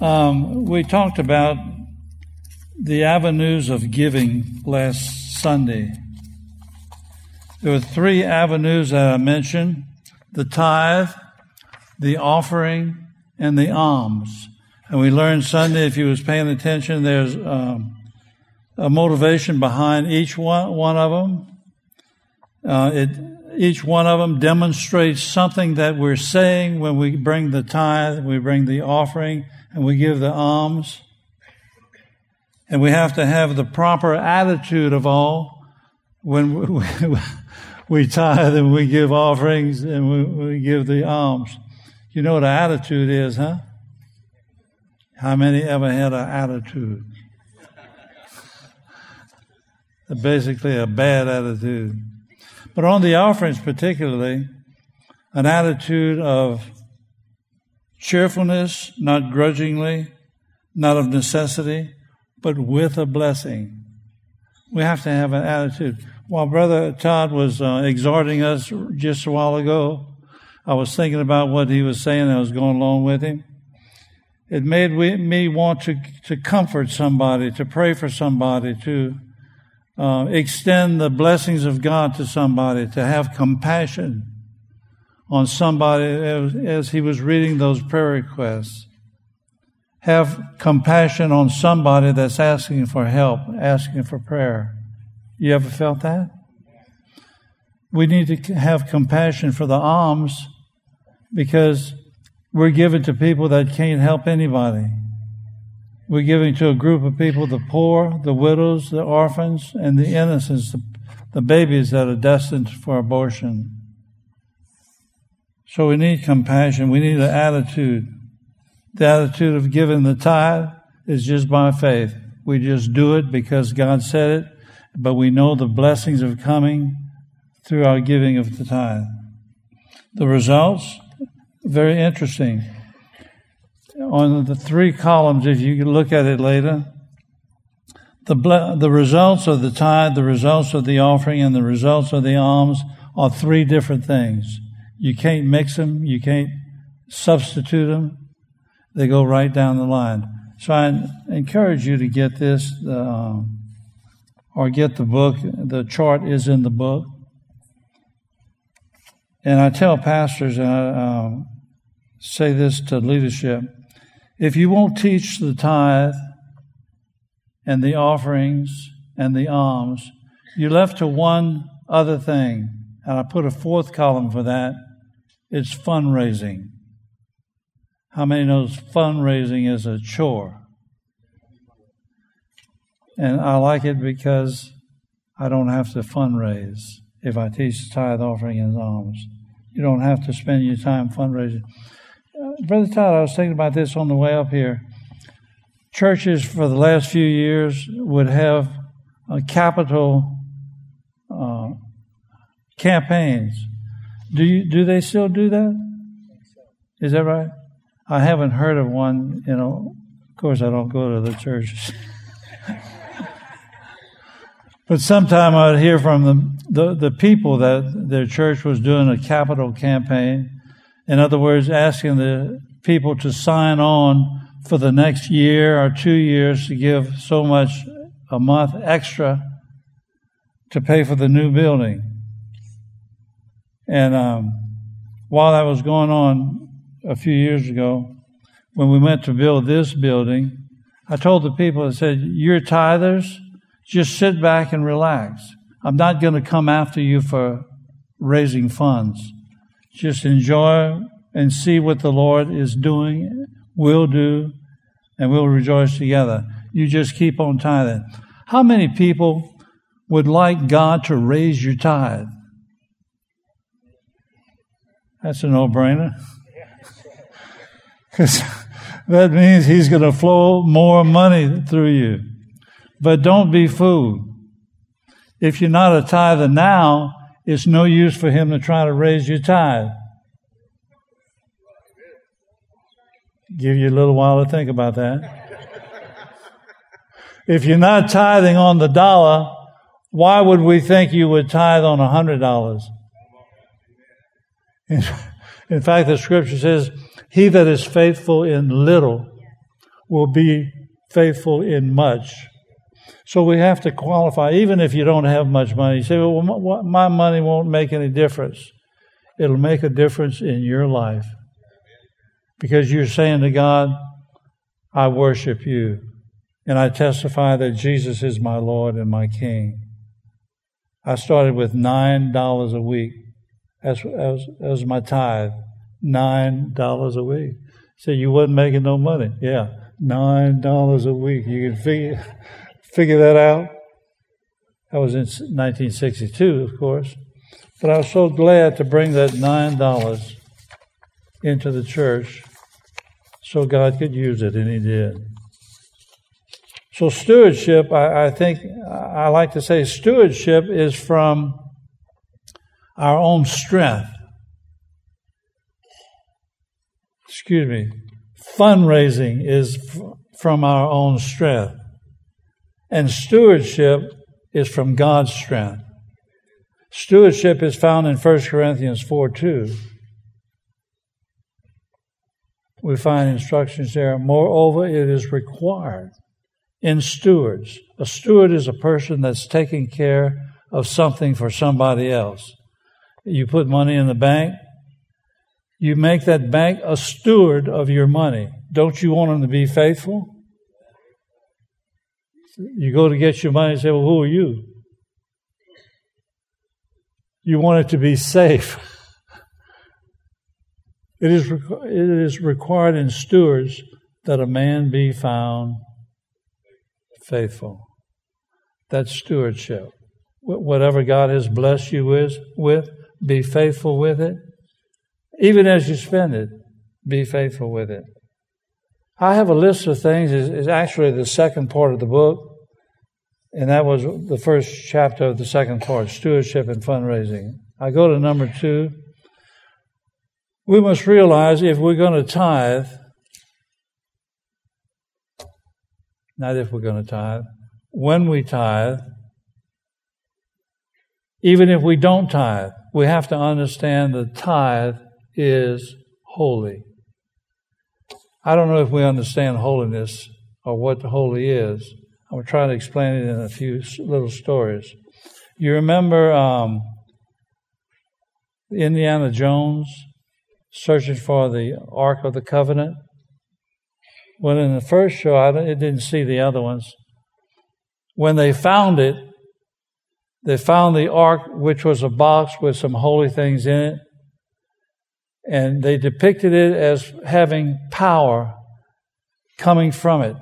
Um, we talked about the avenues of giving last Sunday. There were three avenues that I mentioned the tithe, the offering, and the alms. And we learned Sunday, if you was paying attention, there's um, a motivation behind each one, one of them. Uh, it, each one of them demonstrates something that we're saying when we bring the tithe, we bring the offering, and we give the alms. And we have to have the proper attitude of all when we, tithe and we give offerings and we, we give the alms. You know what an attitude is, huh? How many ever had an attitude? Basically, a bad attitude. But on the offerings, particularly, an attitude of cheerfulness, not grudgingly, not of necessity, but with a blessing. We have to have an attitude. While Brother Todd was uh, exhorting us just a while ago, I was thinking about what he was saying. I was going along with him. It made me want to, to comfort somebody, to pray for somebody, to uh, extend the blessings of God to somebody, to have compassion on somebody as, as he was reading those prayer requests. Have compassion on somebody that's asking for help, asking for prayer. You ever felt that? We need to have compassion for the alms because we're giving to people that can't help anybody. We're giving to a group of people the poor, the widows, the orphans, and the innocents, the, the babies that are destined for abortion. So we need compassion. We need an attitude. The attitude of giving the tithe is just by faith. We just do it because God said it, but we know the blessings of coming through our giving of the tithe. The results, very interesting on the three columns, if you look at it later, the, the results of the tithe, the results of the offering, and the results of the alms are three different things. You can't mix them, you can't substitute them. They go right down the line. So I encourage you to get this, uh, or get the book. The chart is in the book. And I tell pastors, and I uh, say this to leadership if you won't teach the tithe and the offerings and the alms, you're left to one other thing. And I put a fourth column for that. It's fundraising. How many knows fundraising is a chore? And I like it because I don't have to fundraise if I teach the tithe, offering, and alms. You don't have to spend your time fundraising. Brother Todd, I was thinking about this on the way up here. Churches for the last few years would have capital uh, campaigns. Do you do they still do that? Is that right? I haven't heard of one. You know, of course, I don't go to the churches. but sometime I'd hear from the, the, the people that their church was doing a capital campaign in other words, asking the people to sign on for the next year or two years to give so much a month extra to pay for the new building. And um, while that was going on a few years ago, when we went to build this building, I told the people, I said, You're tithers, just sit back and relax. I'm not going to come after you for raising funds. Just enjoy and see what the Lord is doing, will do, and we'll rejoice together. You just keep on tithing. How many people would like God to raise your tithe? That's a no brainer. Because that means He's going to flow more money through you. But don't be fooled. If you're not a tither now, it's no use for him to try to raise your tithe. Give you a little while to think about that. if you're not tithing on the dollar, why would we think you would tithe on a hundred dollars? In fact, the scripture says, He that is faithful in little will be faithful in much. So we have to qualify, even if you don't have much money. You say, well, my money won't make any difference. It'll make a difference in your life. Because you're saying to God, I worship you. And I testify that Jesus is my Lord and my King. I started with $9 a week. Was, that was my tithe. $9 a week. So you wasn't making no money. Yeah, $9 a week. You can figure, figure that out. That was in 1962, of course. But I was so glad to bring that $9 into the church so God could use it, and He did. So, stewardship, I, I, think I like to say, stewardship is from our own strength. Excuse me. Fundraising is f- from our own strength. And stewardship is from God's strength. Stewardship is found in 1 Corinthians 4 2. We find instructions there. Moreover, it is required in stewards. A steward is a person that's taking care of something for somebody else. You put money in the bank, you make that bank a steward of your money. Don't you want them to be faithful? You go to get your money and say, Well, who are you? You want it to be safe. It is, it is required in stewards that a man be found faithful. That's stewardship. Whatever God has blessed you with, with, be faithful with it. Even as you spend it, be faithful with it. I have a list of things. It's actually the second part of the book, and that was the first chapter of the second part, stewardship and fundraising. I go to number two. We must realize if we're going to tithe, not if we're going to tithe, when we tithe, even if we don't tithe, we have to understand the tithe is holy. I don't know if we understand holiness or what the holy is. I'm trying to explain it in a few little stories. You remember um, Indiana Jones searching for the Ark of the Covenant? Well, in the first show, I didn't see the other ones. When they found it, they found the ark, which was a box with some holy things in it, and they depicted it as having power coming from it.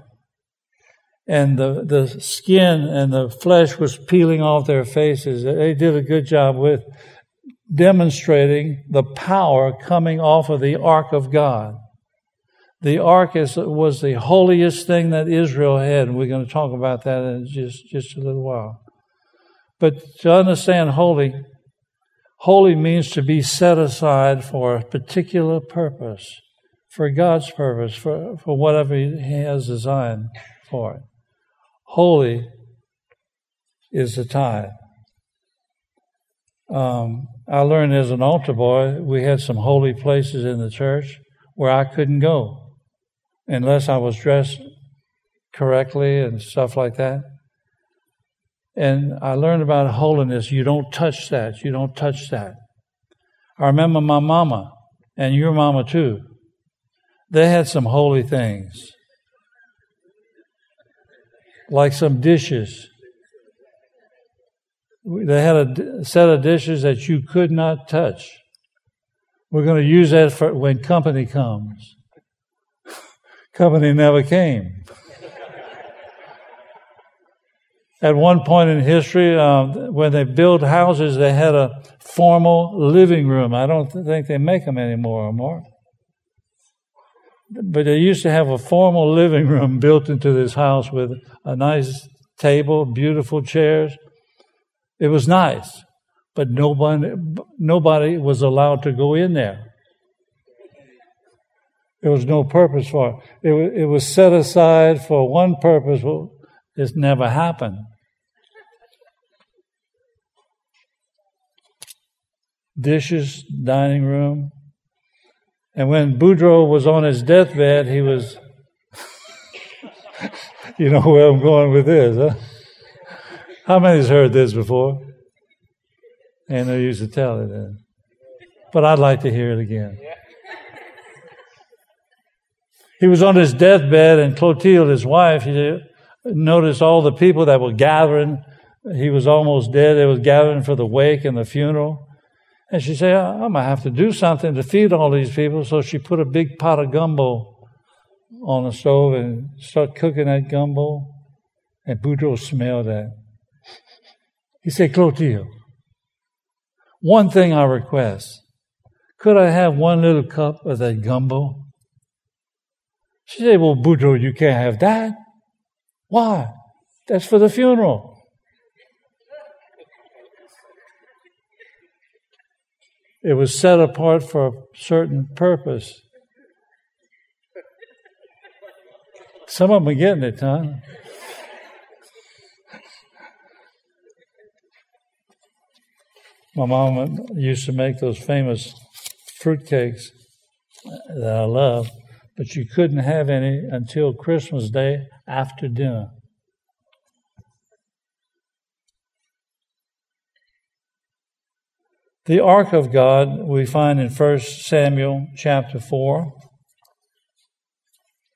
And the, the skin and the flesh was peeling off their faces. They did a good job with demonstrating the power coming off of the ark of God. The ark is, was the holiest thing that Israel had, and we're going to talk about that in just, just a little while. But to understand holy, holy means to be set aside for a particular purpose, for God's purpose, for, for whatever He has designed for it. Holy is the tithe. Um, I learned as an altar boy, we had some holy places in the church where I couldn't go unless I was dressed correctly and stuff like that. And I learned about holiness. You don't touch that. You don't touch that. I remember my mama and your mama too. They had some holy things, like some dishes. They had a set of dishes that you could not touch. We're going to use that for when company comes company never came. At one point in history, um, when they built houses, they had a formal living room. I don't think they make them anymore or more. But they used to have a formal living room built into this house with a nice table, beautiful chairs. It was nice, but nobody, nobody was allowed to go in there. There was no purpose for it. It, it was set aside for one purpose. It's never happened. Dishes, dining room. And when Boudreaux was on his deathbed, he was you know where I'm going with this, huh? How many's heard this before? And they used to tell it then. But I'd like to hear it again. He was on his deathbed, and Clotilde, his wife, he noticed all the people that were gathering. He was almost dead. They were gathering for the wake and the funeral. And she said, I'm going to have to do something to feed all these people. So she put a big pot of gumbo on the stove and started cooking that gumbo. And Boudreaux smelled that. He said, Clotilde, one thing I request. Could I have one little cup of that gumbo? She said, Well, Boudreaux, you can't have that. Why? That's for the funeral. It was set apart for a certain purpose. Some of them are getting it, huh? My mom used to make those famous fruit cakes that I love, but you couldn't have any until Christmas Day after dinner. The ark of God we find in 1 Samuel chapter 4.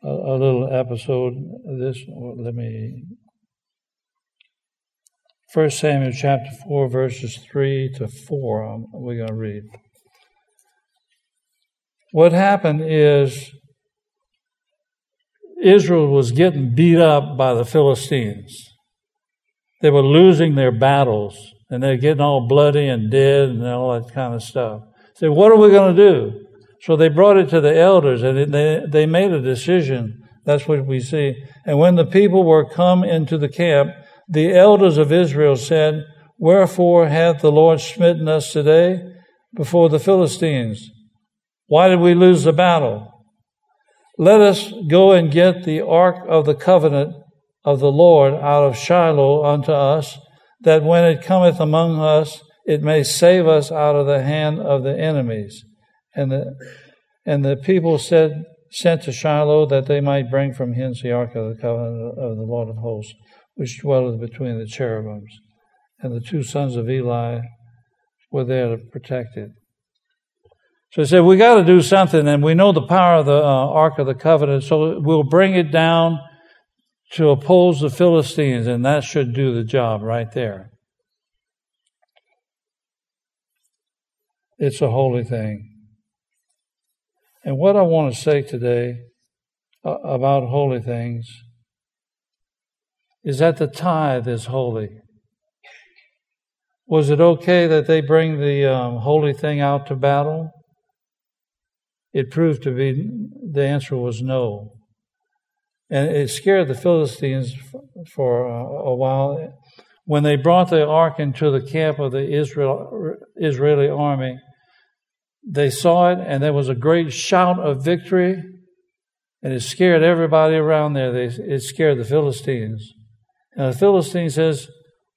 A, a little episode. This, let me. 1 Samuel chapter 4, verses 3 to 4. Um, we're going to read. What happened is Israel was getting beat up by the Philistines. They were losing their battles and they're getting all bloody and dead and all that kind of stuff. So what are we going to do? So they brought it to the elders and they, they made a decision. That's what we see. And when the people were come into the camp, the elders of Israel said, Wherefore hath the Lord smitten us today before the Philistines? Why did we lose the battle? Let us go and get the ark of the covenant of the Lord out of Shiloh unto us, that when it cometh among us, it may save us out of the hand of the enemies. And the, and the people said, sent to Shiloh that they might bring from hence the ark of the covenant of the Lord of hosts, which dwelleth between the cherubims. And the two sons of Eli were there to protect it. So he said, We got to do something, and we know the power of the uh, Ark of the Covenant, so we'll bring it down to oppose the Philistines, and that should do the job right there. It's a holy thing. And what I want to say today uh, about holy things is that the tithe is holy. Was it okay that they bring the um, holy thing out to battle? It proved to be the answer was no. And it scared the Philistines for uh, a while. When they brought the ark into the camp of the Israel, Israeli army, they saw it and there was a great shout of victory and it scared everybody around there. They, it scared the Philistines. And the Philistine says,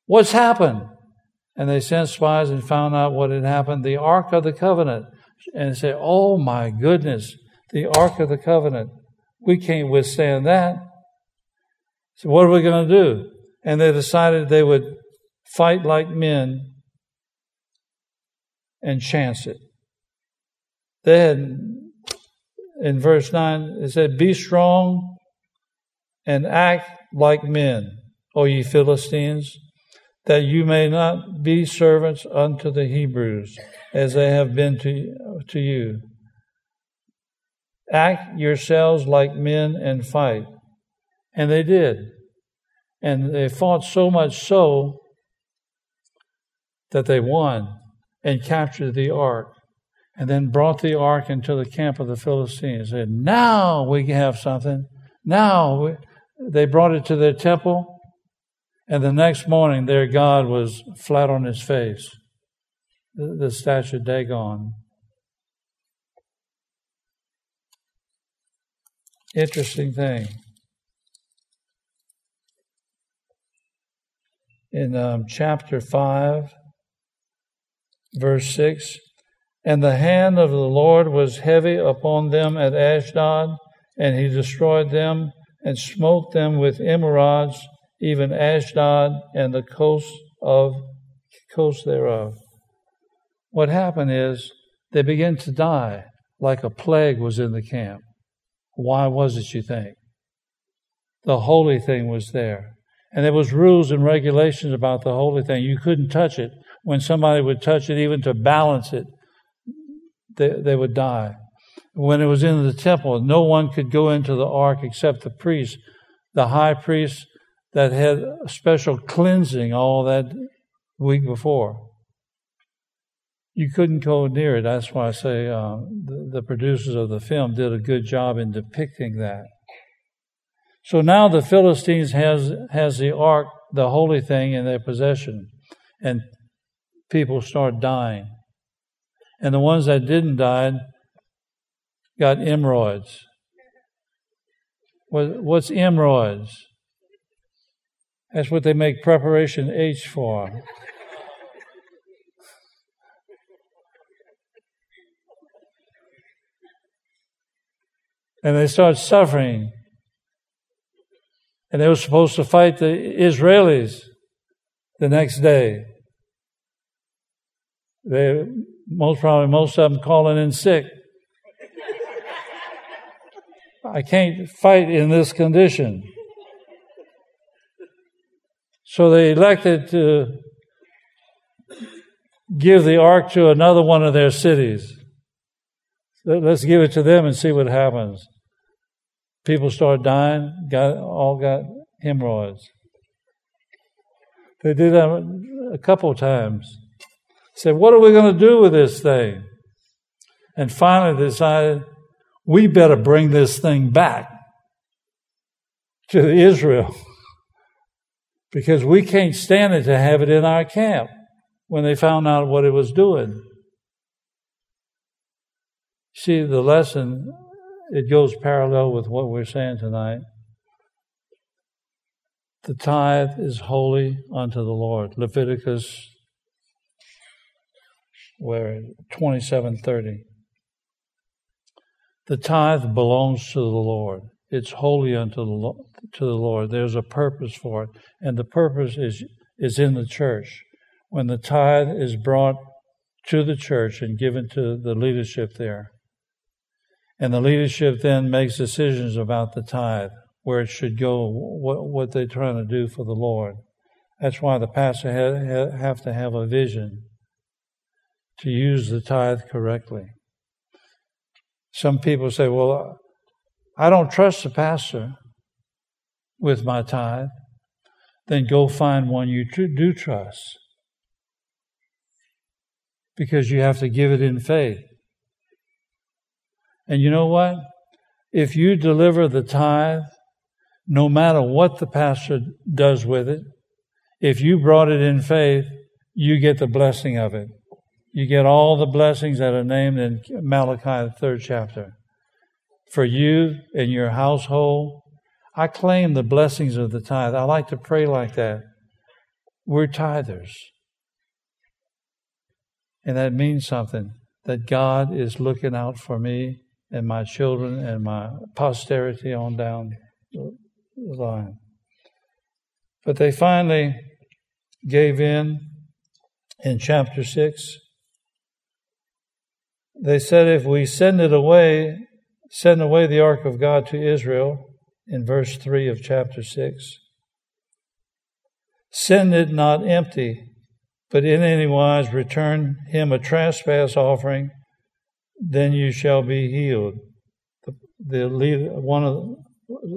What's happened? And they sent spies and found out what had happened. The Ark of the Covenant. And say, Oh my goodness, the Ark of the Covenant. We can't withstand that. So what are we going to do? And they decided they would fight like men and chance it. Had, in verse 9, it said, Be strong and act like men, O ye Philistines, that you may not be servants unto the Hebrews, as they have been to, to you. Act yourselves like men and fight. And they did. And they fought so much so that they won and captured the ark. And then brought the ark into the camp of the Philistines. Said, now we have something. Now we, they brought it to their temple. And the next morning, their God was flat on his face, the, the statue Dagon. Interesting thing. In um, chapter 5, verse 6 And the hand of the Lord was heavy upon them at Ashdod, and he destroyed them and smote them with emerods, even Ashdod and the coast of coast thereof. What happened is they began to die like a plague was in the camp. Why was it, you think? The holy thing was there. And there was rules and regulations about the holy thing. You couldn't touch it. When somebody would touch it, even to balance it, they, they would die. When it was in the temple, no one could go into the ark except the priest, the high priest that had special cleansing all that week before. You couldn't go near it. That's why I say uh, the, the producers of the film did a good job in depicting that. So now the Philistines has has the ark, the holy thing, in their possession, and people start dying. And the ones that didn't die got. What, what's emerods? That's what they make preparation H for. And they start suffering. And they were supposed to fight the Israelis the next day. They most probably most of them calling in sick. I can't fight in this condition. So they elected to give the ark to another one of their cities. Let's give it to them and see what happens. People start dying, got all got hemorrhoids. They did that a couple times. Said, what are we going to do with this thing? And finally decided, we better bring this thing back to Israel because we can't stand it to have it in our camp when they found out what it was doing. See, the lesson, it goes parallel with what we're saying tonight. The tithe is holy unto the Lord. Leviticus where 2730. The tithe belongs to the Lord. It's holy unto the, to the Lord. There's a purpose for it. And the purpose is, is in the church. When the tithe is brought to the church and given to the leadership there, and the leadership then makes decisions about the tithe, where it should go, what, what they're trying to do for the Lord. That's why the pastor ha- have to have a vision to use the tithe correctly. Some people say, well, I don't trust the pastor with my tithe. Then go find one you do trust. Because you have to give it in faith. And you know what? If you deliver the tithe, no matter what the pastor does with it, if you brought it in faith, you get the blessing of it. You get all the blessings that are named in Malachi, the third chapter. For you and your household, I claim the blessings of the tithe. I like to pray like that. We're tithers. And that means something that God is looking out for me and my children and my posterity on down the line. But they finally gave in in chapter 6. They said, if we send it away, send away the ark of God to Israel, in verse 3 of chapter 6, send it not empty, but in any wise return him a trespass offering then you shall be healed. The, the leader, one of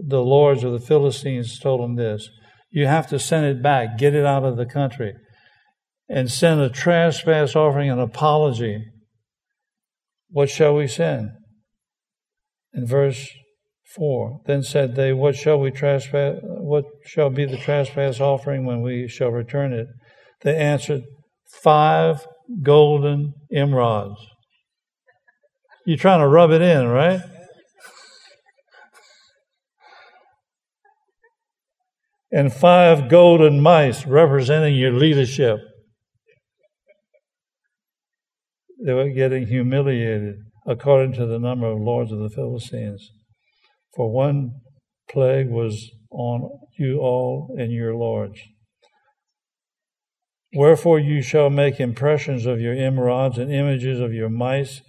the lords of the Philistines told him this You have to send it back, get it out of the country, and send a trespass offering, an apology. What shall we send? In verse 4 Then said they, What shall we trespass? What shall be the trespass offering when we shall return it? They answered, Five golden emerods. You're trying to rub it in, right? and five golden mice representing your leadership. They were getting humiliated according to the number of lords of the Philistines. For one plague was on you all and your lords. Wherefore you shall make impressions of your emerods and images of your mice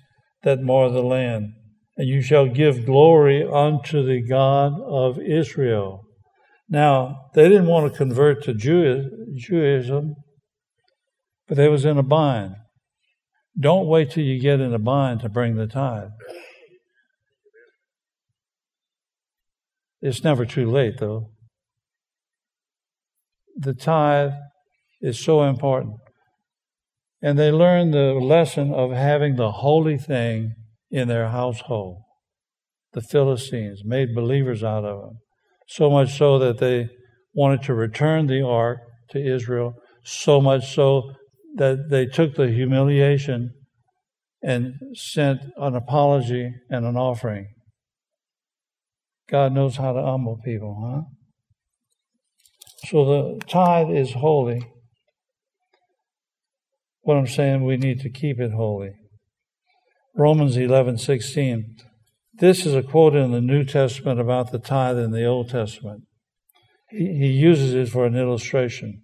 that mar the land, and you shall give glory unto the God of Israel. Now, they didn't want to convert to Judaism, but they was in a bind. Don't wait till you get in a bind to bring the tithe. It's never too late, though. The tithe is so important. And they learn the lesson of having the holy thing in their household. The Philistines made believers out of them. So much so that they wanted to return the ark to Israel, so much so that they took the humiliation and sent an apology and an offering. God knows how to humble people, huh? So the tithe is holy what I'm saying, we need to keep it holy. Romans 11:16. This is a quote in the New Testament about the tithe in the Old Testament. He, he uses it for an illustration.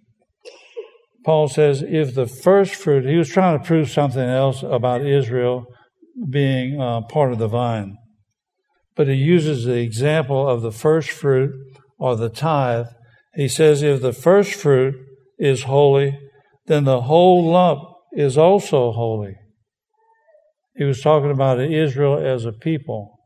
Paul says, if the first fruit, he was trying to prove something else about Israel being uh, part of the vine. But he uses the example of the first fruit or the tithe. He says, if the first fruit is holy, then the whole lump is also holy. He was talking about Israel as a people,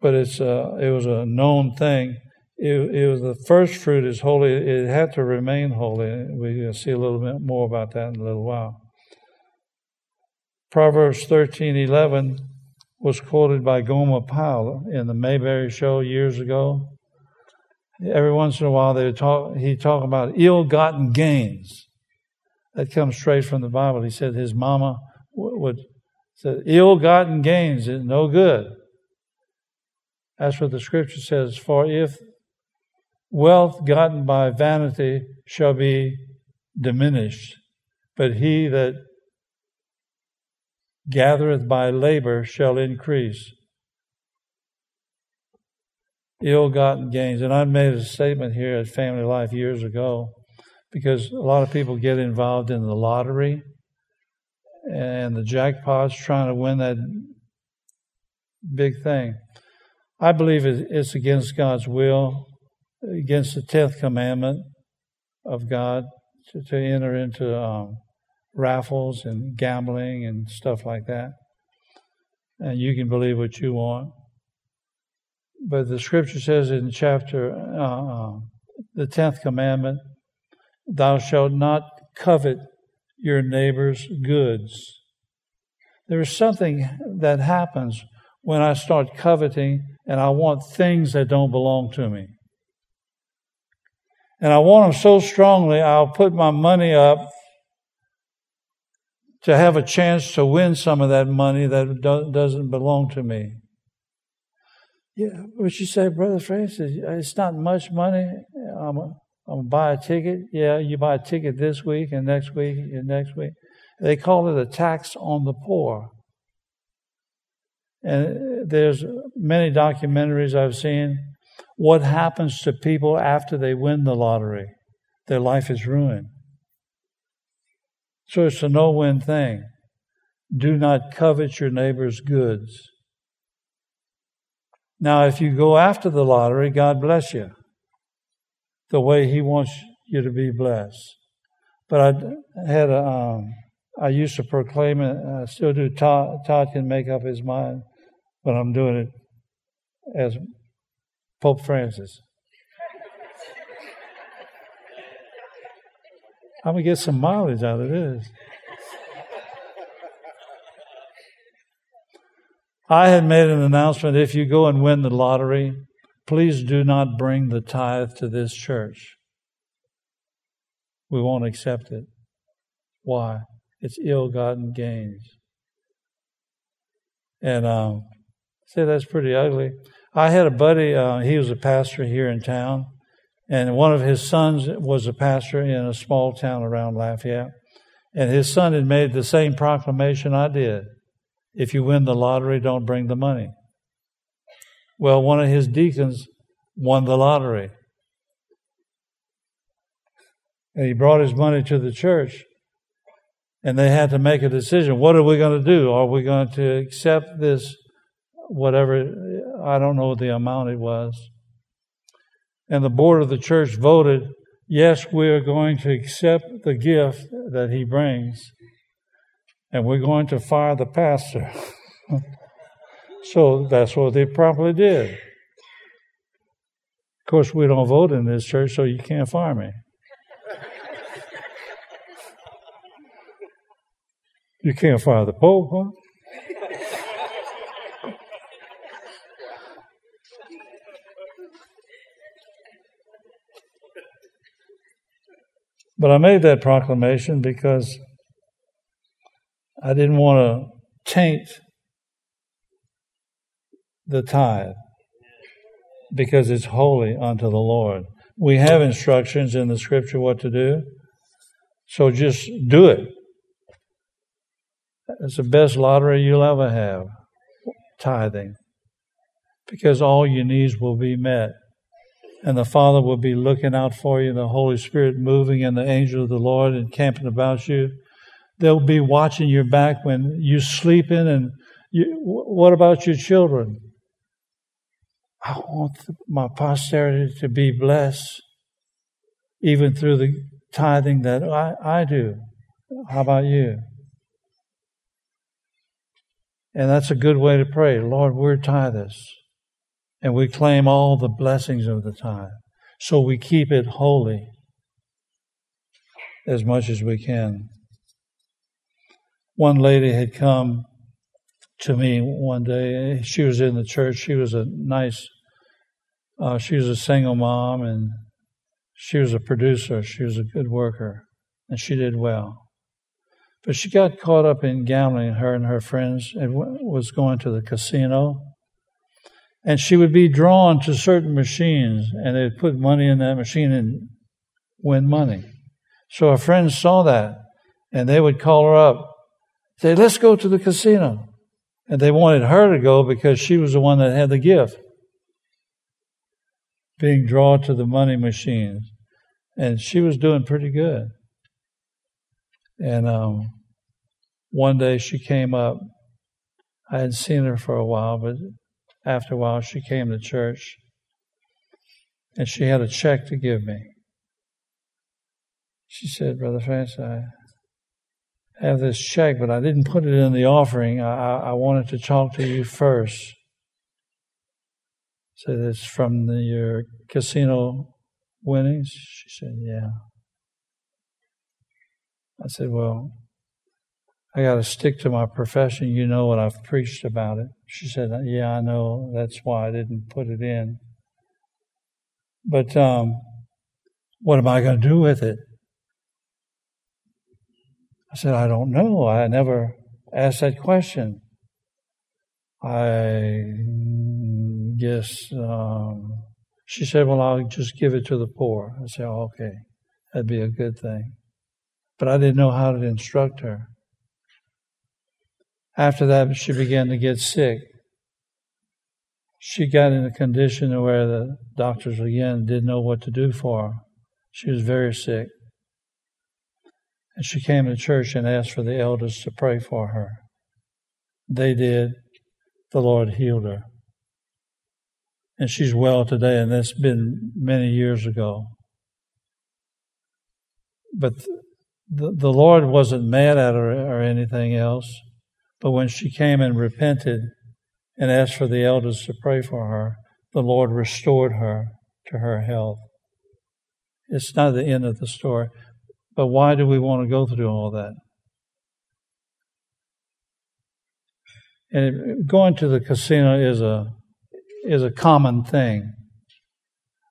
but it's a, uh, it was a known thing. It, it was the first fruit is holy. It had to remain holy. We'll see a little bit more about that in a little while. Proverbs thirteen eleven was quoted by Gomer Pyle in the Mayberry show years ago. Every once in a while, they talk. He talk about ill-gotten gains. That comes straight from the Bible. He said his mama would say, ill-gotten gains is no good. That's what the scripture says. For if wealth gotten by vanity shall be diminished, but he that gathereth by labor shall increase. Ill gotten gains. And I made a statement here at Family Life years ago because a lot of people get involved in the lottery and the jackpots trying to win that big thing. I believe it's against God's will, against the tenth commandment of God to, to enter into um, raffles and gambling and stuff like that. And you can believe what you want. But the scripture says in chapter, uh, uh, the tenth commandment, Thou shalt not covet your neighbor's goods. There is something that happens when I start coveting and I want things that don't belong to me. And I want them so strongly, I'll put my money up to have a chance to win some of that money that doesn't belong to me. Yeah, but you say, Brother Francis, it's not much money. I'm a, I'm to buy a ticket. Yeah, you buy a ticket this week and next week and next week. They call it a tax on the poor. And there's many documentaries I've seen. What happens to people after they win the lottery? Their life is ruined. So it's a no win thing. Do not covet your neighbor's goods. Now, if you go after the lottery, God bless you the way He wants you to be blessed. But I had a, um, I used to proclaim it. I still do. Todd, Todd can make up his mind, but I'm doing it as Pope Francis. I'm gonna get some mileage out of this. I had made an announcement if you go and win the lottery, Please do not bring the tithe to this church. We won't accept it. Why? It's ill gotten gains. And um, say that's pretty ugly. I had a buddy, uh, he was a pastor here in town, and one of his sons was a pastor in a small town around Lafayette. And his son had made the same proclamation I did. If you win the lottery, don't bring the money. Well, one of his deacons won the lottery. And he brought his money to the church. And they had to make a decision. What are we going to do? Are we going to accept this, whatever, I don't know the amount it was. And the board of the church voted, yes, we are going to accept the gift that he brings. And we're going to fire the pastor. so that's what they probably did. Of course, we don't vote in this church, so you can't fire me. You can't fire the Pope, huh? But I made that proclamation because I didn't want to taint the tithe because it's holy unto the Lord. We have instructions in the scripture what to do, so just do it. It's the best lottery you'll ever have, tithing, because all your needs will be met. And the Father will be looking out for you, the Holy Spirit moving, and the angel of the Lord encamping about you. They'll be watching your back when you're sleeping. And you, what about your children? I want my posterity to be blessed, even through the tithing that I, I do. How about you? And that's a good way to pray. Lord, we're tithers. And we claim all the blessings of the tithe. So we keep it holy as much as we can. One lady had come to me one day. She was in the church. She was a nice, uh, she was a single mom and she was a producer. She was a good worker and she did well. But she got caught up in gambling, her and her friends, and was going to the casino. And she would be drawn to certain machines, and they'd put money in that machine and win money. So her friends saw that, and they would call her up, say, Let's go to the casino. And they wanted her to go because she was the one that had the gift, being drawn to the money machines. And she was doing pretty good. And um, one day she came up. I had seen her for a while, but after a while she came to church and she had a check to give me. She said, Brother Francis, I have this check, but I didn't put it in the offering. I, I wanted to talk to you first. Said it's from the, your casino winnings. She said, Yeah. I said, Well, I got to stick to my profession. You know what I've preached about it. She said, Yeah, I know. That's why I didn't put it in. But um, what am I going to do with it? I said, I don't know. I never asked that question. I guess um, she said, Well, I'll just give it to the poor. I said, oh, Okay, that'd be a good thing but I didn't know how to instruct her. After that, she began to get sick. She got in a condition where the doctors again didn't know what to do for her. She was very sick. And she came to church and asked for the elders to pray for her. They did. The Lord healed her. And she's well today, and that's been many years ago. But the, the Lord wasn't mad at her or anything else, but when she came and repented and asked for the elders to pray for her, the Lord restored her to her health. It's not the end of the story, but why do we want to go through all that? And going to the casino is a is a common thing.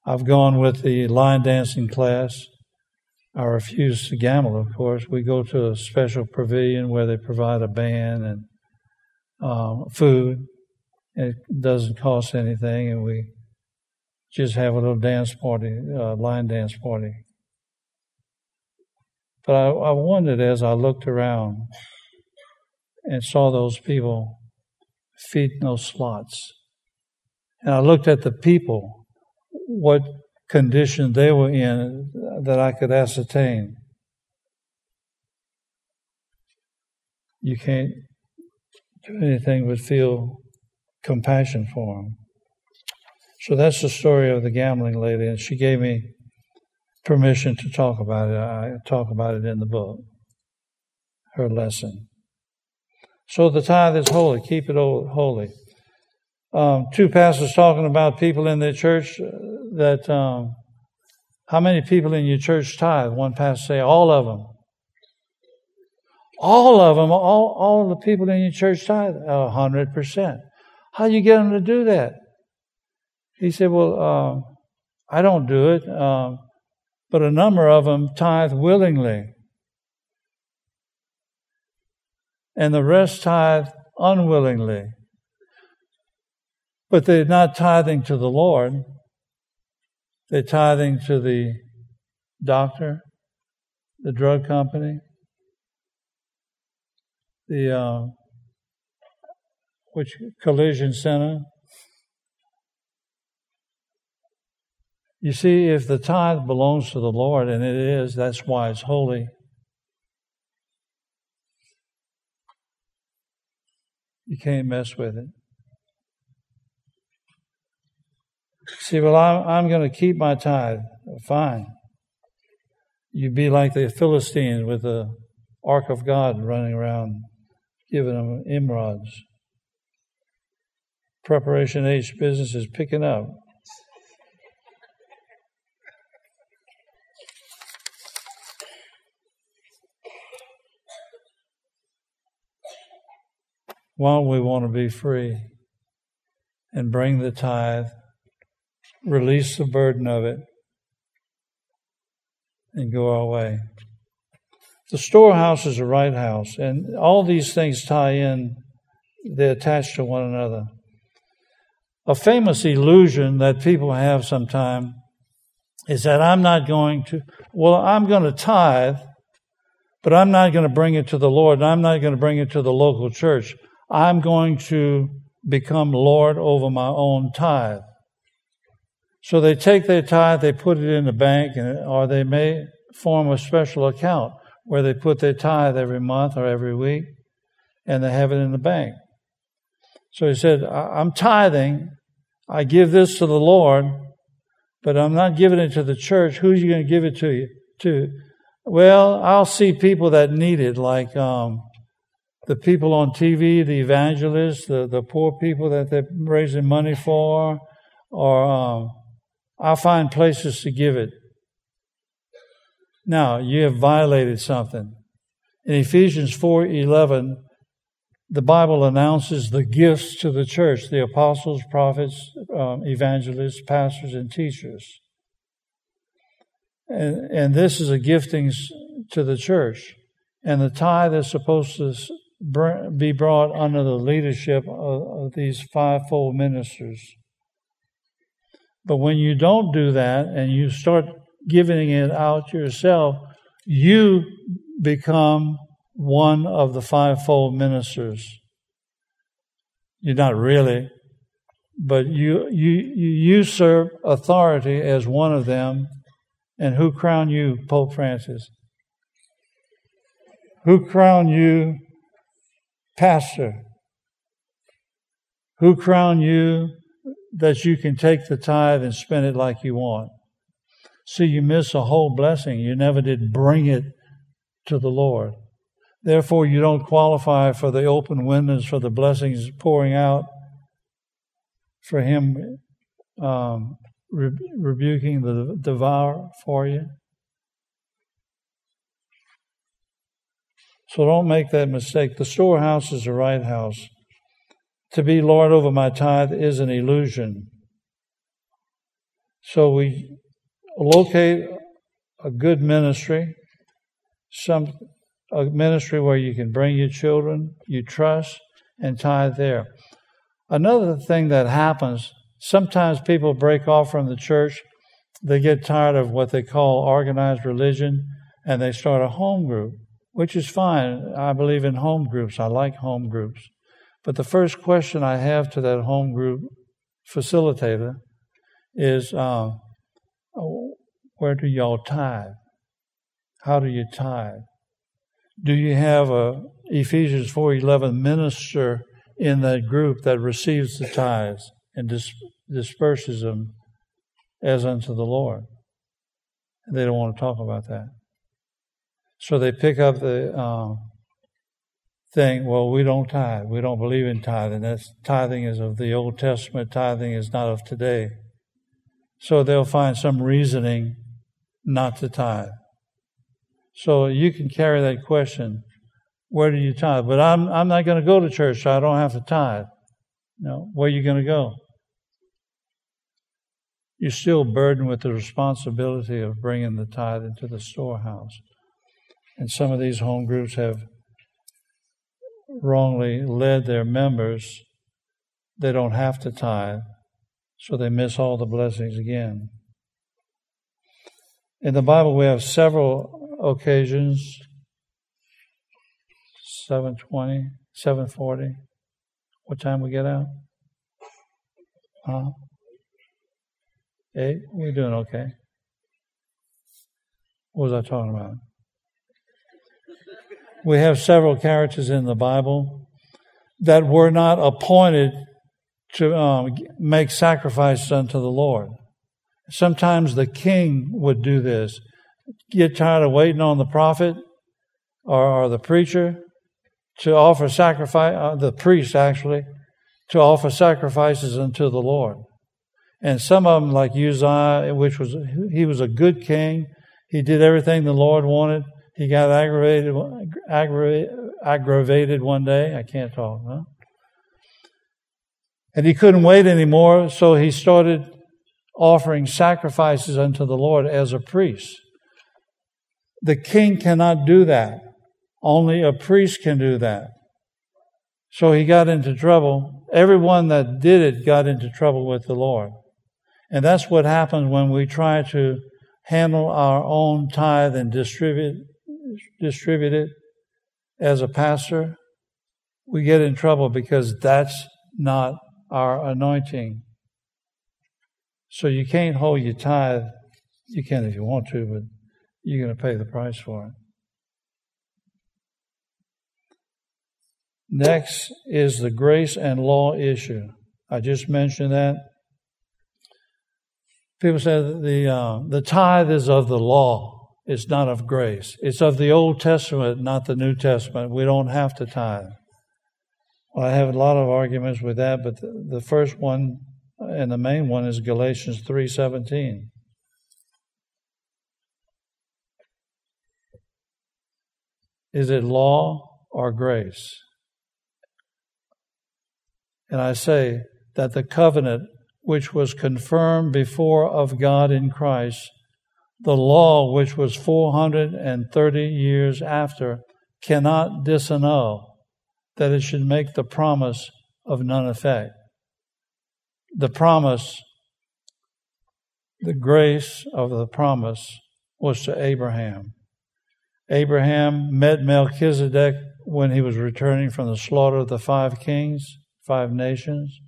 I've gone with the line dancing class. I refuse to gamble, of course. We go to a special pavilion where they provide a band and uh, food. It doesn't cost anything, and we just have a little dance party, uh, line dance party. But I, I wondered as I looked around and saw those people feeding those slots And I looked at the people, what condition they were in that I could ascertain. You can't do anything but feel compassion for them. So that's the story of the gambling lady, and she gave me permission to talk about it. I talk about it in the book, her lesson. So the tithe is holy. Keep it holy. Um, two pastors talking about people in their church uh, that um, how many people in your church tithe? One pastor say all of them. All of them, all, all the people in your church tithe, a hundred percent. How you get them to do that? He said, well, um, I don't do it, um, but a number of them tithe willingly. And the rest tithe unwillingly. But they're not tithing to the Lord. They're tithing to the doctor, the drug company, the uh, which collision center. You see, if the tithe belongs to the Lord, and it is, that's why it's holy. You can't mess with it. See, well, I'm, I'm going to keep my tithe. Fine. You'd be like the Philistines with the ark of God running around giving them emerods. Preparation H business is picking up. Why we want to be free and bring the tithe, release the burden of it, and go our way. The storehouse is a right house, and all these things tie in, they're attached to one another. A famous illusion that people have sometimes is that I'm not going to, well, I'm going to tithe, but I'm not going to bring it to the Lord, and I'm not going to bring it to the local church. I'm going to become Lord over my own tithe. So they take their tithe, they put it in the bank, or they may form a special account where they put their tithe every month or every week, and they have it in the bank. So he said, I'm tithing. I give this to the Lord, but I'm not giving it to the church. Who's you going to give it to you to? Well, I'll see people that need it, like um, the people on TV, the evangelists, the, the poor people that they're raising money for, or um, I'll find places to give it. Now, you have violated something. In Ephesians 4:11, the Bible announces the gifts to the church, the apostles, prophets, um, evangelists, pastors, and teachers. And, and this is a gifting to the church. And the tithe is supposed to be brought under the leadership of, of these fivefold ministers. But when you don't do that and you start giving it out yourself, you become one of the fivefold ministers. You're not really, but you, you, you usurp authority as one of them. And who crowned you, Pope Francis? Who crowned you pastor? Who crowned you that you can take the tithe and spend it like you want? See, you miss a whole blessing. You never did bring it to the Lord. Therefore, you don't qualify for the open windows, for the blessings pouring out, for Him um, re- rebuking the devourer for you. So don't make that mistake. The storehouse is the right house. To be Lord over my tithe is an illusion. So we locate a good ministry, some a ministry where you can bring your children, you trust, and tithe there. Another thing that happens, sometimes people break off from the church, they get tired of what they call organized religion, and they start a home group, which is fine. I believe in home groups. I like home groups. But the first question I have to that home group facilitator, is uh, where do y'all tithe? How do you tithe? Do you have a Ephesians 4:11 minister in that group that receives the tithes and dis- disperses them as unto the Lord? And they don't want to talk about that. So they pick up the uh, thing, well, we don't tithe. We don't believe in tithing. That's tithing is of the Old Testament. Tithing is not of today. So they'll find some reasoning not to tithe. So you can carry that question, where do you tithe? But I'm, I'm not going to go to church, so I don't have to tithe. No, where are you going to go? You're still burdened with the responsibility of bringing the tithe into the storehouse. And some of these home groups have wrongly led their members. They don't have to tithe, so they miss all the blessings again. In the Bible, we have several occasions 720, 740. What time we get out? Huh? Eight? We're doing okay. What was I talking about? We have several characters in the Bible that were not appointed to um, make sacrifices unto the Lord. Sometimes the king would do this. Get tired of waiting on the prophet or, or the preacher to offer sacrifice, uh, the priest actually, to offer sacrifices unto the Lord. And some of them, like Uzziah, which was, he was a good king. He did everything the Lord wanted. He got aggravated, aggravated, aggravated one day. I can't talk, huh? And he couldn't wait anymore, so he started offering sacrifices unto the Lord as a priest. The king cannot do that. Only a priest can do that. So he got into trouble. Everyone that did it got into trouble with the Lord. And that's what happens when we try to handle our own tithe and distribute, distribute it as a pastor. We get in trouble because that's not our anointing. So you can't hold your tithe. You can if you want to, but you're going to pay the price for it. Next is the grace and law issue. I just mentioned that. People say the uh, the tithe is of the law. It's not of grace. It's of the Old Testament, not the New Testament. We don't have to tithe. Well, I have a lot of arguments with that, but the, the first one and the main one is Galatians 3:17. Is it law or grace? And I say that the covenant which was confirmed before of God in Christ, the law which was 430 years after, cannot disannul that it should make the promise of none effect the promise, the grace of the promise was to Abraham. Abraham met Melchizedek when he was returning from the slaughter of the five kings, five nations.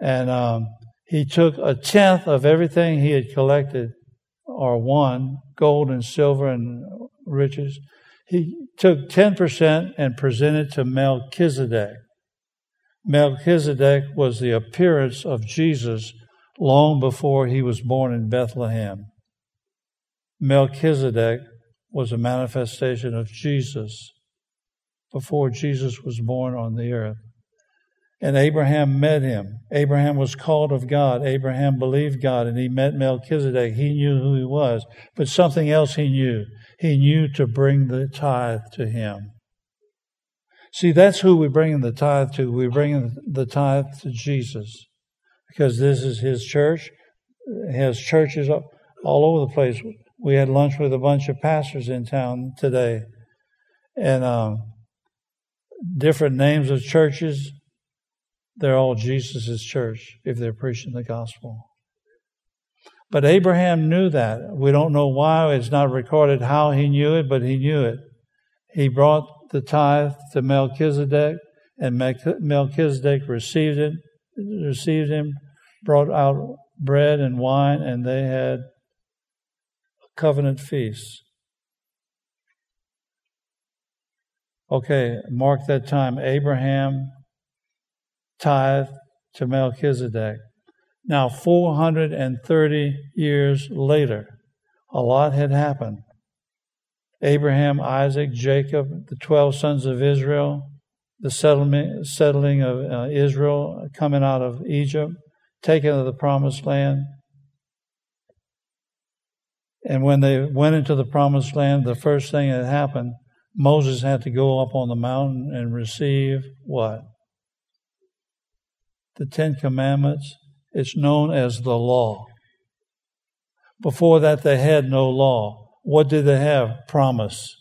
And um, he took a tenth of everything he had collected or one gold and silver and riches. He took 10% and presented to Melchizedek. Melchizedek was the appearance of Jesus long before he was born in Bethlehem. Melchizedek was a manifestation of Jesus before Jesus was born on the earth. And Abraham met him. Abraham was called of God. Abraham believed God and he met Melchizedek. He knew who he was, but something else he knew. He knew to bring the tithe to him. See, that's who we bring in the tithe to. We bring the tithe to Jesus because this is his church. He has churches all over the place. We had lunch with a bunch of pastors in town today, and um, different names of churches. They're all Jesus' church if they're preaching the gospel. But Abraham knew that. We don't know why. It's not recorded how he knew it, but he knew it. He brought the tithe to Melchizedek, and Melchizedek received it. received him, brought out bread and wine, and they had a covenant feast. Okay, mark that time. Abraham tithed to Melchizedek. Now, 430 years later, a lot had happened. Abraham, Isaac, Jacob, the 12 sons of Israel, the settling of uh, Israel coming out of Egypt, taken to the promised land. And when they went into the promised land, the first thing that happened, Moses had to go up on the mountain and receive what? The Ten Commandments. It's known as the law. Before that, they had no law. What did they have? Promise.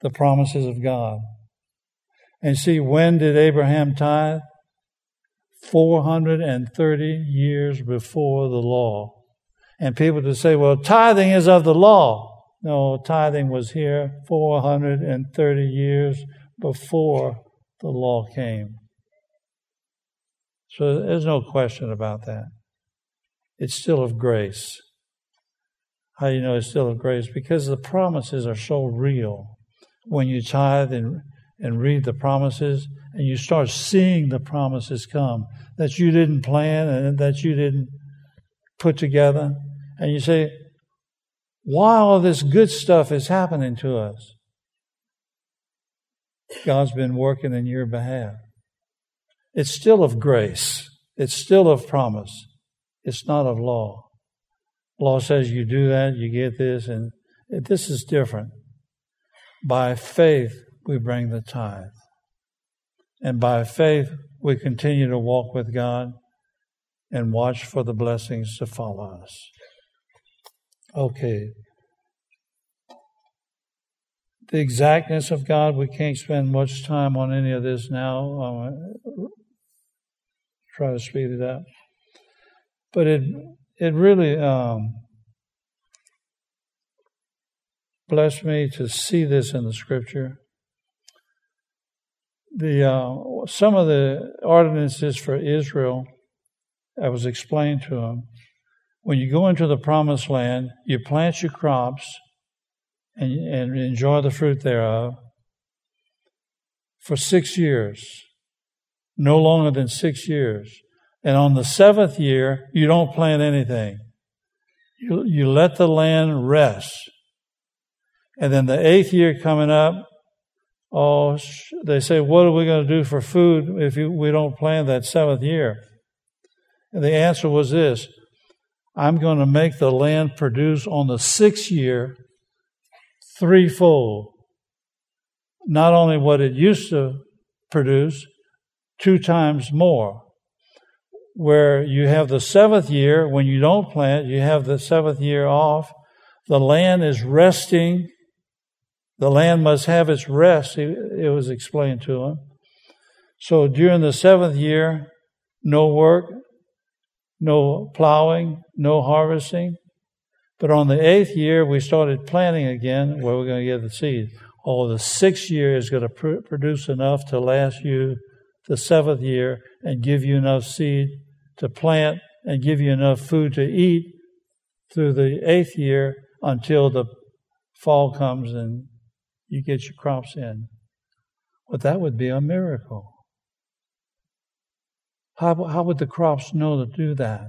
The promises of God. And see, when did Abraham tithe? 430 years before the law. And people to say, well, tithing is of the law. No, tithing was here 430 years before the law came. So there's no question about that. It's still of grace. How do you know it's still of grace? Because the promises are so real. When you tithe and, and read the promises, and you start seeing the promises come that you didn't plan and that you didn't put together, and you say, why all this good stuff is happening to us? God's been working in your behalf. It's still of grace. It's still of promise. It's not of law. Law says you do that, you get this, and this is different. By faith, we bring the tithe. And by faith, we continue to walk with God and watch for the blessings to follow us. Okay. The exactness of God, we can't spend much time on any of this now. Uh, Try to speed it up. But it it really um, blessed me to see this in the scripture. The uh, some of the ordinances for Israel, I was explained to them. When you go into the promised land, you plant your crops and, and enjoy the fruit thereof for six years, no longer than six years. And on the seventh year, you don't plant anything. You, you let the land rest. And then the eighth year coming up, oh, they say, what are we going to do for food if you, we don't plant that seventh year? And the answer was this I'm going to make the land produce on the sixth year threefold. Not only what it used to produce, two times more where you have the seventh year, when you don't plant, you have the seventh year off. The land is resting. The land must have its rest, it was explained to him. So during the seventh year, no work, no plowing, no harvesting. But on the eighth year, we started planting again where we're going to get the seed. Oh, the sixth year is going to pr- produce enough to last you the seventh year and give you enough seed to plant and give you enough food to eat through the eighth year until the fall comes and you get your crops in. Well, that would be a miracle. How, how would the crops know to do that?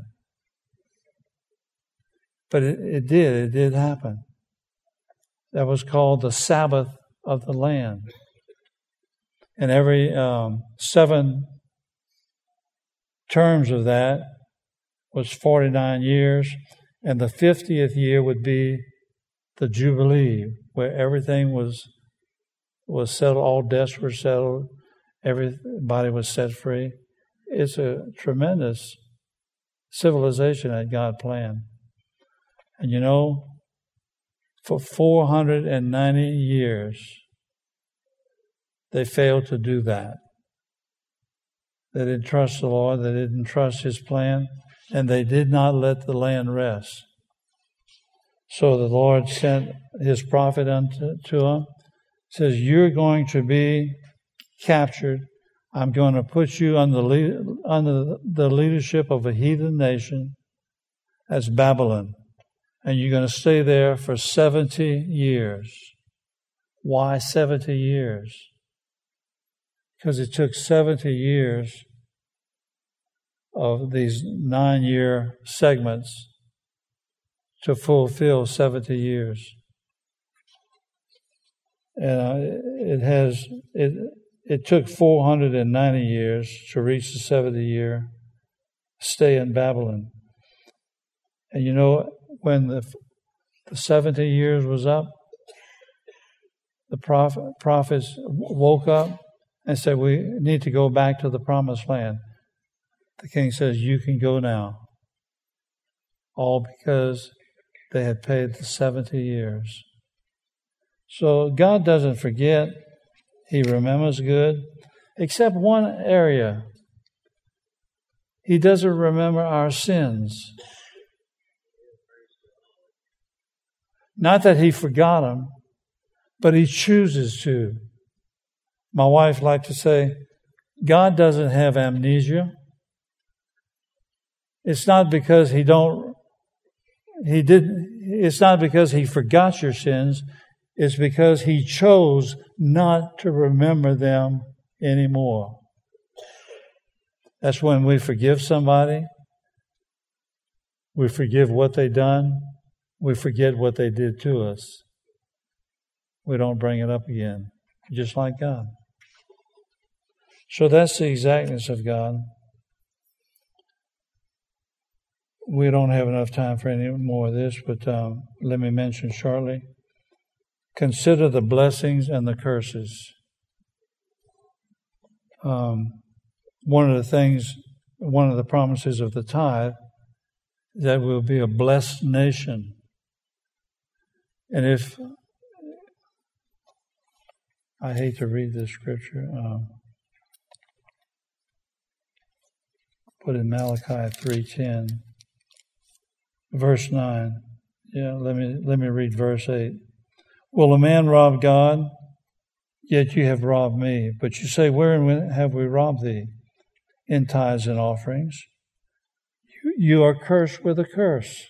But it, it did, it did happen. That was called the Sabbath of the land. And every um, seven terms of that was 49 years, and the 50th year would be the Jubilee, where everything was was settled, all debts were settled, everybody was set free. It's a tremendous civilization that God planned. And you know, for 490 years, they failed to do that. They didn't trust the Lord. They didn't trust His plan. And they did not let the land rest. So the Lord sent His prophet unto to them. Says, You're going to be captured I'm going to put you under, under the leadership of a heathen nation as Babylon. And you're going to stay there for 70 years. Why 70 years? Because it took 70 years of these nine year segments to fulfill 70 years. And uh, it has, it, it took 490 years to reach the 70 year stay in Babylon. And you know, when the, the 70 years was up, the prophet, prophets woke up and said, We need to go back to the promised land. The king says, You can go now. All because they had paid the 70 years. So God doesn't forget, He remembers good, except one area. He doesn't remember our sins. Not that He forgot them, but He chooses to. My wife liked to say, God doesn't have amnesia. It's not because he don't he didn't it's not because he forgot your sins, it's because he chose not to remember them anymore. That's when we forgive somebody. We forgive what they done. We forget what they did to us. We don't bring it up again, just like God. So that's the exactness of God. We don't have enough time for any more of this, but um, let me mention shortly. Consider the blessings and the curses. Um, one of the things, one of the promises of the tithe, that we'll be a blessed nation. And if I hate to read this scripture. Um, put in Malachi 3:10 verse 9 yeah let me let me read verse 8 will a man rob God? Yet you have robbed me. But you say wherein have we robbed thee? In tithes and offerings. You, you are cursed with a curse.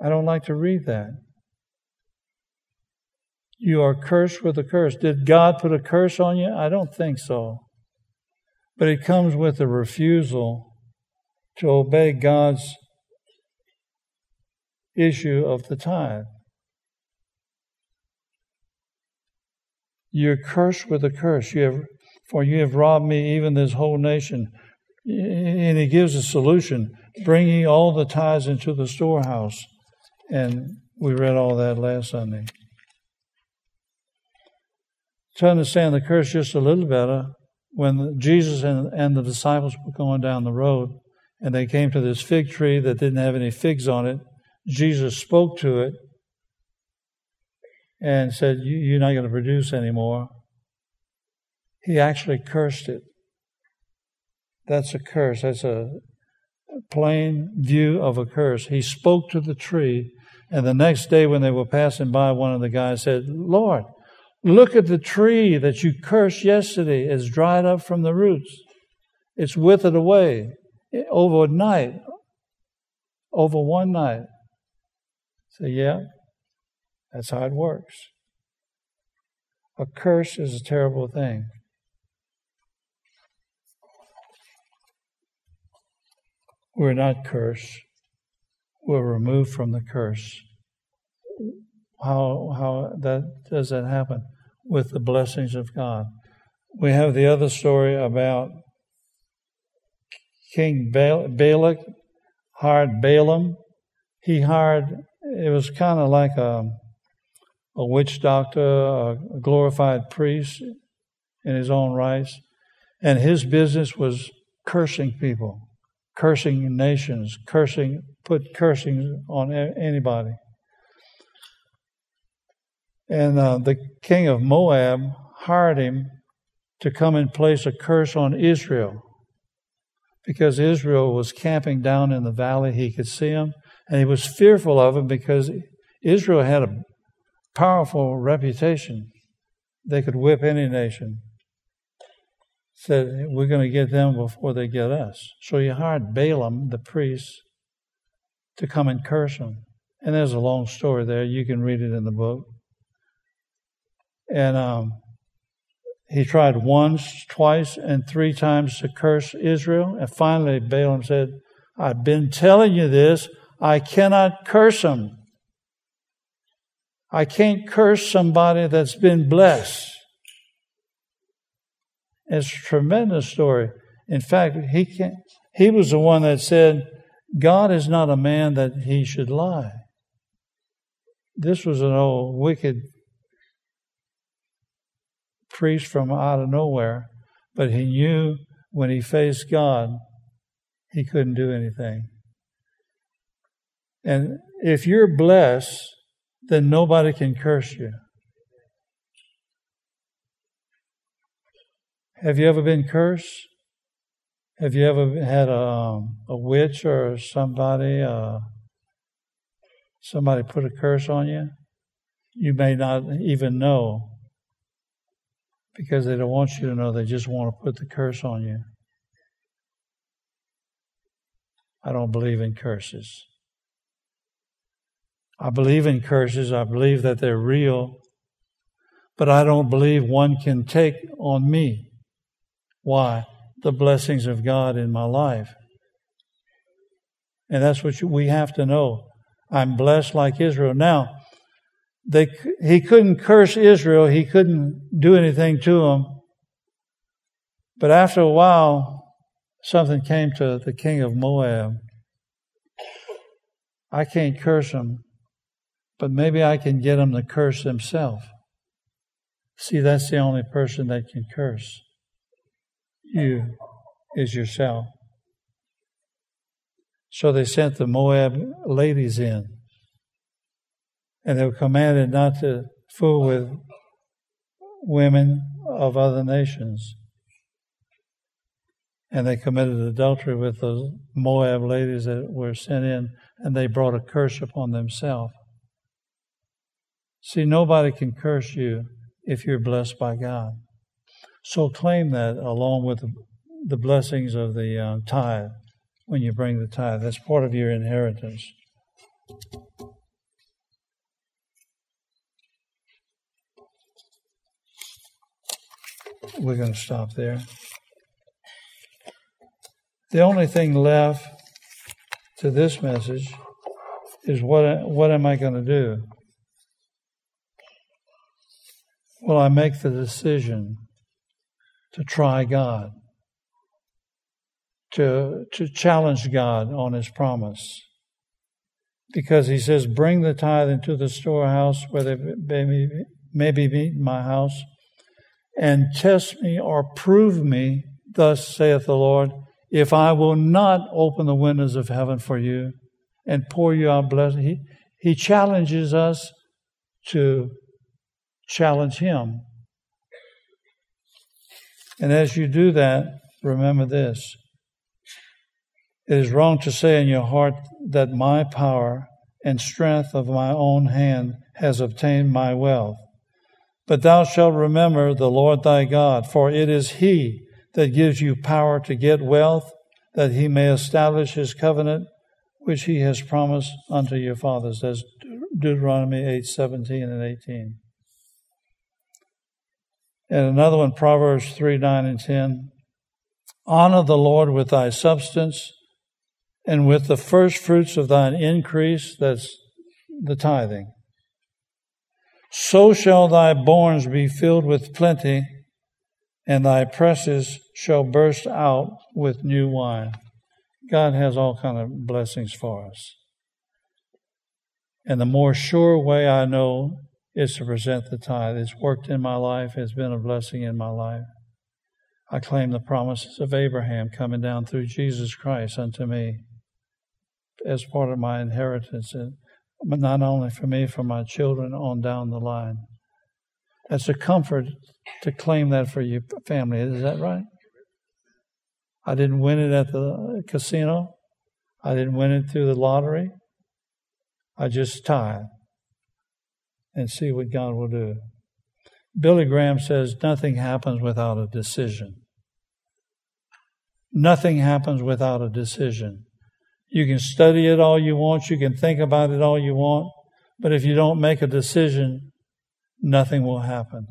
I don't like to read that. You are cursed with a curse. Did God put a curse on you? I don't think so but it comes with a refusal to obey God's issue of the tithe. You're cursed with a curse. You have, for you have robbed me, even this whole nation. And he gives a solution bringing all the tithes into the storehouse. And we read all that last Sunday. To understand the curse just a little better, when Jesus and, and the disciples were going down the road and they came to this fig tree that didn't have any figs on it, Jesus spoke to it and said, You're not going to produce anymore. He actually cursed it. That's a curse. That's a plain view of a curse. He spoke to the tree, and the next day when they were passing by, one of the guys said, Lord, Look at the tree that you cursed yesterday. It's dried up from the roots. It's withered away over a night, over one night. So, yeah, that's how it works. A curse is a terrible thing. We're not cursed. We're removed from the curse. How how that does that happen? With the blessings of God. We have the other story about King Balak hired Balaam. He hired, it was kind of like a, a witch doctor, a glorified priest in his own rights. And his business was cursing people, cursing nations, cursing, put cursing on anybody. And uh, the king of Moab hired him to come and place a curse on Israel because Israel was camping down in the valley. He could see him, and he was fearful of him because Israel had a powerful reputation. They could whip any nation. said, We're going to get them before they get us. So he hired Balaam, the priest, to come and curse them. And there's a long story there. You can read it in the book. And um, he tried once, twice, and three times to curse Israel. And finally, Balaam said, I've been telling you this. I cannot curse them. I can't curse somebody that's been blessed. It's a tremendous story. In fact, he can he was the one that said, God is not a man that he should lie. This was an old wicked priest from out of nowhere, but he knew when he faced God, he couldn't do anything. And if you're blessed, then nobody can curse you. Have you ever been cursed? Have you ever had a, um, a witch or somebody, uh, somebody put a curse on you? You may not even know because they don't want you to know. They just want to put the curse on you. I don't believe in curses. I believe in curses. I believe that they're real. But I don't believe one can take on me. Why? The blessings of God in my life. And that's what we have to know. I'm blessed like Israel. Now, they, he couldn't curse Israel. He couldn't do anything to them. But after a while, something came to the king of Moab. I can't curse him, but maybe I can get him to curse himself. See, that's the only person that can curse. You is yourself. So they sent the Moab ladies in and they were commanded not to fool with women of other nations. And they committed adultery with those Moab ladies that were sent in, and they brought a curse upon themselves. See, nobody can curse you if you're blessed by God. So claim that along with the blessings of the uh, tithe when you bring the tithe. That's part of your inheritance. We're going to stop there. The only thing left to this message is what, what am I going to do? Will I make the decision to try God? To, to challenge God on His promise? Because He says, Bring the tithe into the storehouse where they may, may be meat in my house and test me or prove me, thus saith the Lord, if I will not open the windows of heaven for you and pour you out blessing. He, he challenges us to challenge him. And as you do that, remember this. It is wrong to say in your heart that my power and strength of my own hand has obtained my wealth. But thou shalt remember the Lord thy God, for it is he that gives you power to get wealth, that he may establish his covenant, which he has promised unto your fathers. That's Deuteronomy 8 17 and 18. And another one, Proverbs 3 9 and 10. Honor the Lord with thy substance and with the first fruits of thine increase, that's the tithing so shall thy barns be filled with plenty, and thy presses shall burst out with new wine. God has all kind of blessings for us. And the more sure way I know is to present the tithe. It's worked in my life, it's been a blessing in my life. I claim the promises of Abraham coming down through Jesus Christ unto me as part of my inheritance. But not only for me, for my children on down the line. That's a comfort to claim that for your family. Is that right? I didn't win it at the casino. I didn't win it through the lottery. I just tithe and see what God will do. Billy Graham says nothing happens without a decision. Nothing happens without a decision. You can study it all you want, you can think about it all you want, but if you don't make a decision, nothing will happen.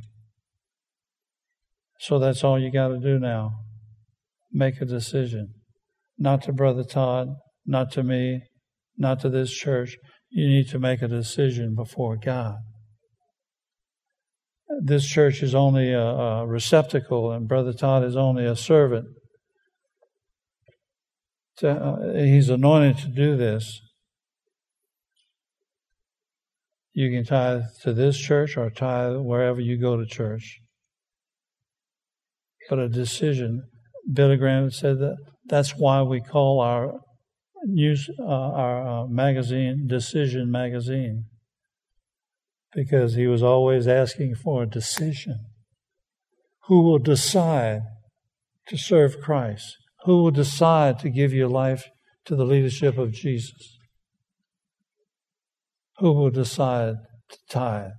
So that's all you got to do now. Make a decision. Not to Brother Todd, not to me, not to this church. You need to make a decision before God. This church is only a, a receptacle, and Brother Todd is only a servant. To, uh, he's anointed to do this. You can tithe to this church or tithe wherever you go to church. But a decision, Billy Graham said that that's why we call our news, uh, our uh, magazine, Decision Magazine, because he was always asking for a decision. Who will decide to serve Christ? Who will decide to give your life to the leadership of Jesus? Who will decide to tithe?